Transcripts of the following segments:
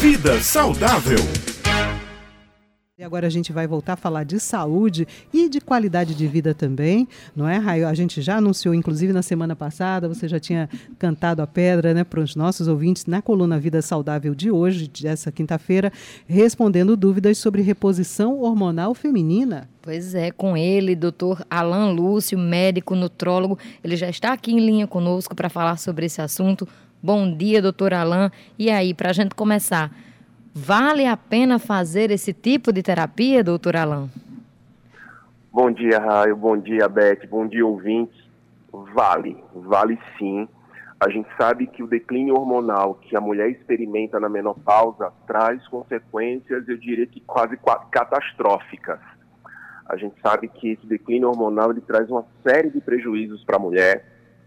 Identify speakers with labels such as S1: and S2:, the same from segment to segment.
S1: Vida saudável.
S2: E agora a gente vai voltar a falar de saúde e de qualidade de vida também, não é, Raio? A gente já anunciou, inclusive na semana passada, você já tinha cantado a pedra né, para os nossos ouvintes na coluna Vida Saudável de hoje, dessa quinta-feira, respondendo dúvidas sobre reposição hormonal feminina.
S3: Pois é, com ele, doutor Alan Lúcio, médico nutrólogo, ele já está aqui em linha conosco para falar sobre esse assunto. Bom dia, doutor Alan. E aí, para a gente começar, Vale a pena fazer esse tipo de terapia, doutor Alain?
S4: Bom dia, Raio. Bom dia, Beth. Bom dia, ouvintes. Vale, vale sim. A gente sabe que o declínio hormonal que a mulher experimenta na menopausa traz consequências, eu diria que quase catastróficas. A gente sabe que esse declínio hormonal ele traz uma série de prejuízos para a mulher: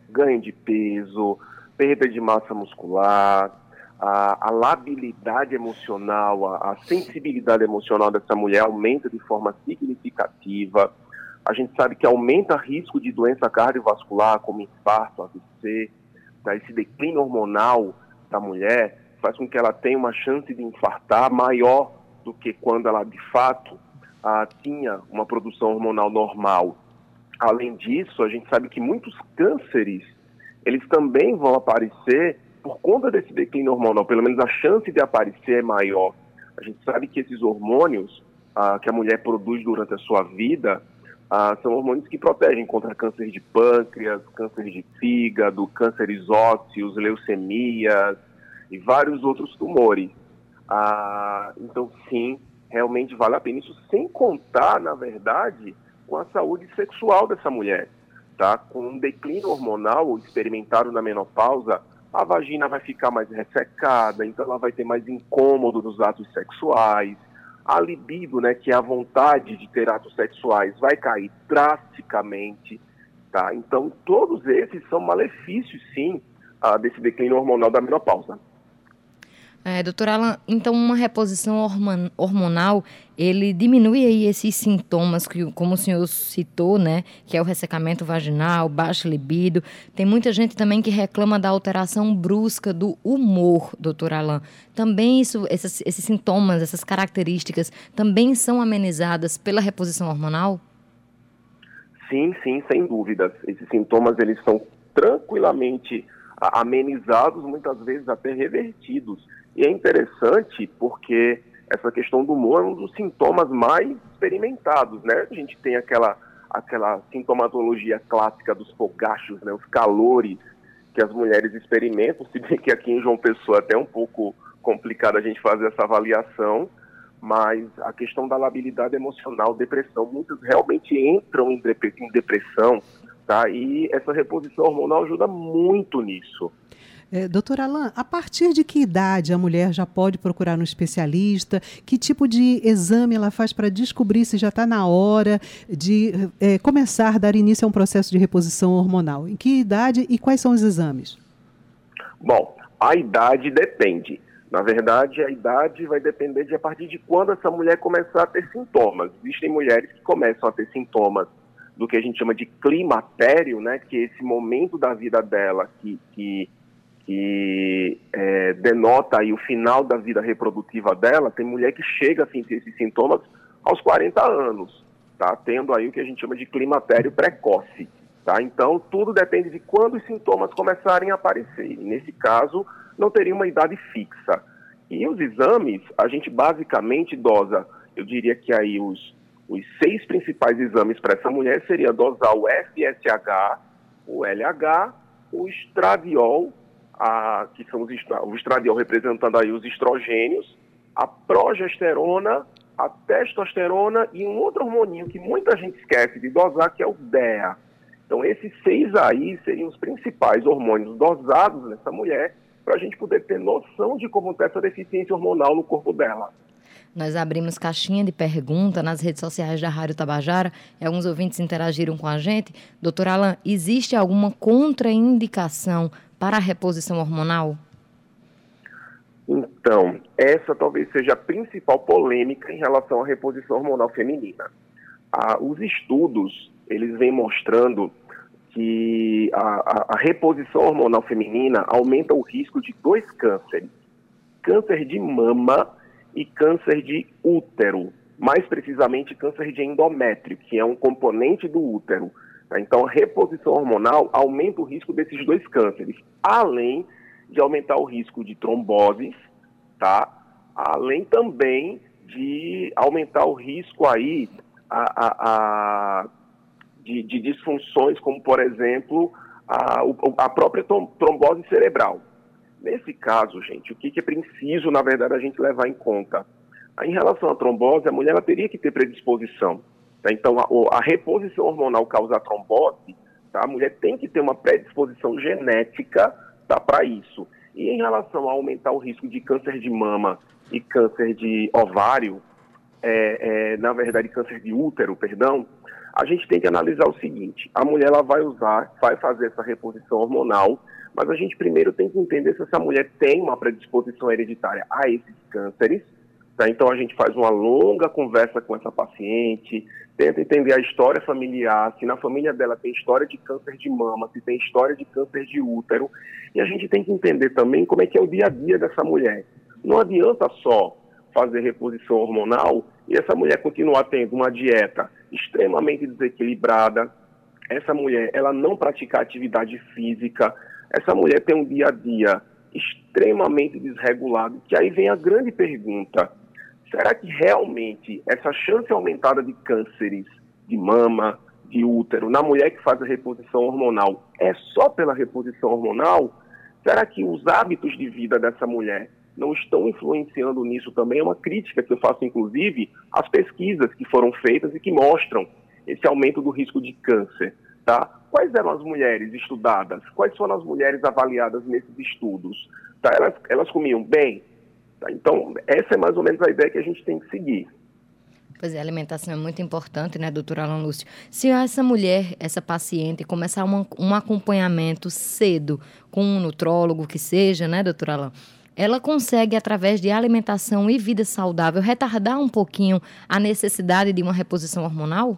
S4: ganho de peso, perda de massa muscular, a, a labilidade emocional, a, a, sensibilidade emocional dessa mulher aumenta de forma significativa. A gente sabe que aumenta risco de doença cardiovascular, como infarto, AVC. Tá? Esse declínio hormonal da mulher faz com que ela tenha uma chance de infartar maior do que quando ela, de fato, ah, tinha uma produção hormonal normal. Além disso, a gente sabe que muitos cânceres, eles também vão aparecer por conta desse declínio hormonal, pelo menos a chance de aparecer é maior. A gente sabe que esses hormônios ah, que a mulher produz durante a sua vida ah, são hormônios que protegem contra câncer de pâncreas, câncer de fígado, cânceres ósseos, leucemias e vários outros tumores. Ah, então, sim, realmente vale a pena. Isso sem contar, na verdade, com a saúde sexual dessa mulher. Tá? Com um declínio hormonal experimentado na menopausa, a vagina vai ficar mais ressecada, então ela vai ter mais incômodo nos atos sexuais. A libido, né, que é a vontade de ter atos sexuais, vai cair drasticamente, tá? Então, todos esses são malefícios, sim, uh, desse declínio hormonal da menopausa.
S3: É, doutora Alan, então uma reposição hormonal, ele diminui aí esses sintomas, que, como o senhor citou, né, que é o ressecamento vaginal, baixo libido. Tem muita gente também que reclama da alteração brusca do humor, doutora Alan. Também isso, esses, esses sintomas, essas características, também são amenizadas pela reposição hormonal?
S4: Sim, sim, sem dúvidas. Esses sintomas, eles são tranquilamente amenizados, muitas vezes até revertidos e é interessante porque essa questão do humor é um dos sintomas mais experimentados, né? A gente tem aquela, aquela sintomatologia clássica dos fogachos, né? Os calores que as mulheres experimentam, se bem que aqui em João Pessoa é até um pouco complicado a gente fazer essa avaliação, mas a questão da labilidade emocional, depressão, muitas realmente entram em depressão, tá? E essa reposição hormonal ajuda muito nisso.
S2: É, doutor Alain, a partir de que idade a mulher já pode procurar um especialista? Que tipo de exame ela faz para descobrir se já está na hora de é, começar a dar início a um processo de reposição hormonal? Em que idade e quais são os exames?
S4: Bom, a idade depende. Na verdade, a idade vai depender de a partir de quando essa mulher começar a ter sintomas. Existem mulheres que começam a ter sintomas do que a gente chama de climatério, né, que é esse momento da vida dela que, que que é, denota aí o final da vida reprodutiva dela, tem mulher que chega a sentir esses sintomas aos 40 anos, tá? Tendo aí o que a gente chama de climatério precoce, tá? Então, tudo depende de quando os sintomas começarem a aparecer. E nesse caso, não teria uma idade fixa. E os exames, a gente basicamente dosa, eu diria que aí os, os seis principais exames para essa mulher seria dosar o FSH, o LH, o estradiol a, que são os, o estradiol representando aí os estrogênios, a progesterona, a testosterona e um outro hormoninho que muita gente esquece de dosar, que é o DEA. Então, esses seis aí seriam os principais hormônios dosados nessa mulher, para a gente poder ter noção de como está essa deficiência hormonal no corpo dela.
S3: Nós abrimos caixinha de pergunta nas redes sociais da Rádio Tabajara e alguns ouvintes interagiram com a gente. Doutor Alan, existe alguma contraindicação para a reposição hormonal?
S4: Então, essa talvez seja a principal polêmica em relação à reposição hormonal feminina. Ah, os estudos, eles vêm mostrando que a, a, a, reposição hormonal feminina aumenta o risco de dois cânceres. câncer de mama e câncer de útero, mais precisamente câncer de endométrio, que é um componente do útero. Tá? Então, a reposição hormonal aumenta o risco desses dois cânceres, além de aumentar o risco de tromboses, tá? além também de aumentar o risco aí a, a, a de, de, disfunções, como, por exemplo, a, a própria trombose cerebral. Nesse caso, gente, o que, que é preciso, na verdade, a gente levar em conta? Em relação à trombose, a mulher teria que ter predisposição. Tá? Então, a, a, reposição hormonal causa a trombose, tá? a mulher tem que ter uma predisposição genética tá, para isso. E em relação a aumentar o risco de câncer de mama e câncer de ovário, é, é, na verdade, câncer de útero, perdão, a gente tem que analisar o seguinte: a mulher ela vai usar, vai fazer essa reposição hormonal, mas a gente primeiro tem que entender se essa mulher tem uma predisposição hereditária a esses cânceres. Tá? Então a gente faz uma longa conversa com essa paciente, tenta entender a história familiar, se na família dela tem história de câncer de mama, se tem história de câncer de útero, e a gente tem que entender também como é que é o dia a dia dessa mulher. Não adianta só fazer reposição hormonal e essa mulher continuar tendo uma dieta extremamente desequilibrada, essa mulher ela não praticar atividade física, essa mulher tem um dia a dia extremamente desregulado, que aí vem a grande pergunta, será que realmente essa chance aumentada de cânceres de mama, de útero, na mulher que faz a reposição hormonal, é só pela reposição hormonal? Será que os hábitos de vida dessa mulher não estão influenciando nisso também. É uma crítica que eu faço, inclusive, às pesquisas que foram feitas e que mostram esse aumento do risco de câncer. Tá? Quais eram as mulheres estudadas? Quais foram as mulheres avaliadas nesses estudos? Tá? Elas, elas comiam bem? Tá? Então, essa é mais ou menos a ideia que a gente tem que seguir.
S3: Pois é, a alimentação é muito importante, né, doutora Alan Lúcio? Se essa mulher, essa paciente, começar uma, um acompanhamento cedo com um nutrólogo que seja, né, doutora Alan? ela consegue, através de alimentação e vida saudável, retardar um pouquinho a necessidade de uma reposição hormonal?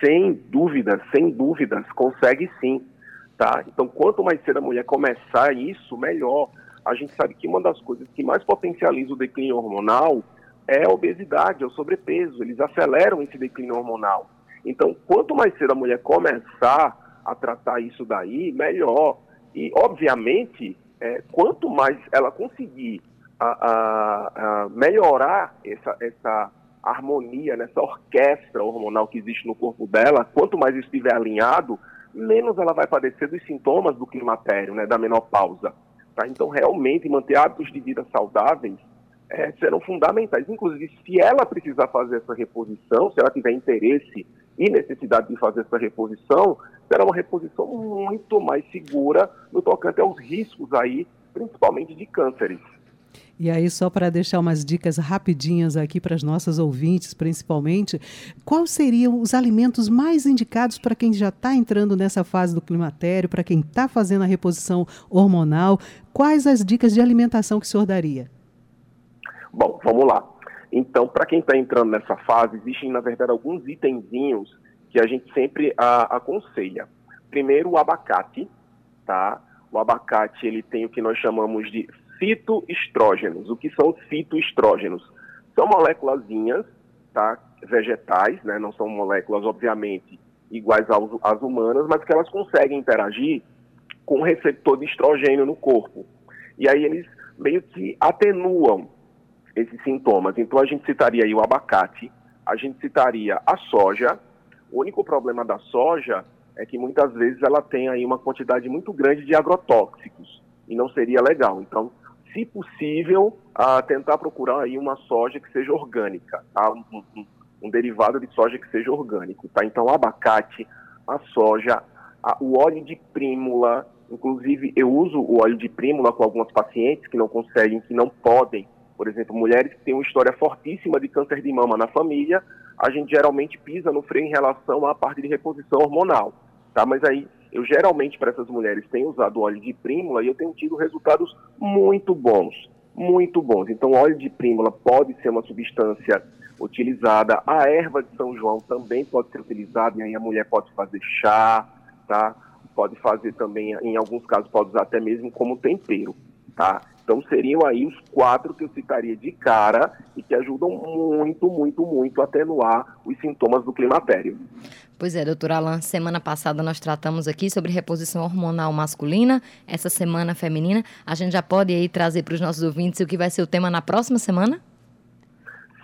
S4: Sem dúvidas, sem dúvidas, consegue sim. Tá? Então, quanto mais cedo a mulher começar isso, melhor. A gente sabe que uma das coisas que mais potencializa o declínio hormonal é a obesidade, é o sobrepeso. Eles aceleram esse declínio hormonal. Então, quanto mais cedo a mulher começar a tratar isso daí, melhor. E, obviamente, é, quanto mais ela conseguir a, a, a melhorar essa, essa harmonia, nessa orquestra hormonal que existe no corpo dela, quanto mais estiver alinhado, menos ela vai padecer dos sintomas do climatério, né, da menopausa. Tá? Então, realmente, manter hábitos de vida saudáveis é, serão fundamentais. Inclusive, se ela precisar fazer essa reposição, se ela tiver interesse e necessidade de fazer essa reposição, será uma reposição muito mais segura no tocante aos riscos aí, principalmente de cânceres.
S2: E aí, só para deixar umas dicas rapidinhas aqui para as nossas ouvintes, principalmente, quais seriam os alimentos mais indicados para quem já está entrando nessa fase do climatério, para quem está fazendo a reposição hormonal? Quais as dicas de alimentação que o senhor daria?
S4: Bom, vamos lá. Então, para quem está entrando nessa fase, existem, na verdade, alguns itenzinhos que a gente sempre a, aconselha. Primeiro, o abacate, tá? O abacate, ele tem o que nós chamamos de fitoestrógenos. O que são os fitoestrógenos? São moléculazinhas, tá? Vegetais, né? Não são moléculas, obviamente, iguais às humanas, mas que elas conseguem interagir com o receptor de estrogênio no corpo. E aí eles meio que atenuam esses sintomas. Então a gente citaria aí o abacate, a gente citaria a soja. O único problema da soja é que muitas vezes ela tem aí uma quantidade muito grande de agrotóxicos e não seria legal. Então, se possível, a tentar procurar aí uma soja que seja orgânica, tá? Um, um, um derivado de soja que seja orgânico, tá? Então, abacate, a soja, a, o óleo de prímula, inclusive eu uso o óleo de prímula com algumas pacientes que não conseguem, que não podem por exemplo, mulheres que têm uma história fortíssima de câncer de mama na família, a gente geralmente pisa no freio em relação à parte de reposição hormonal, tá? Mas aí, eu geralmente para essas mulheres tenho usado óleo de prímula e eu tenho tido resultados muito bons, muito bons. Então, óleo de prímula pode ser uma substância utilizada, a erva de São João também pode ser utilizada e aí a mulher pode fazer chá, tá? Pode fazer também, em alguns casos, pode usar até mesmo como tempero, tá? Então seriam aí os quatro que eu citaria de cara e que ajudam muito, muito, muito a atenuar os sintomas do climatério.
S3: Pois é, doutor Alan, semana passada nós tratamos aqui sobre reposição hormonal masculina, essa semana feminina. A gente já pode aí trazer para os nossos ouvintes o que vai ser o tema na próxima semana?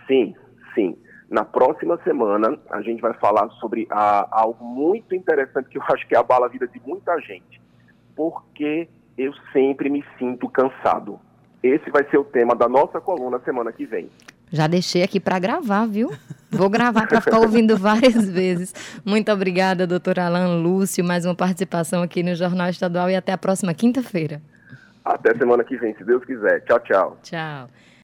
S4: Sim, sim. Na próxima semana, a gente vai falar sobre a, algo muito interessante que eu acho que abala a vida de muita gente. Porque eu sempre me sinto cansado. Esse vai ser o tema da nossa coluna semana que vem.
S3: Já deixei aqui para gravar, viu? Vou gravar para ficar ouvindo várias vezes. Muito obrigada, doutor Alan Lúcio, mais uma participação aqui no Jornal Estadual e até a próxima quinta-feira.
S4: Até semana que vem, se Deus quiser. Tchau, tchau.
S3: Tchau.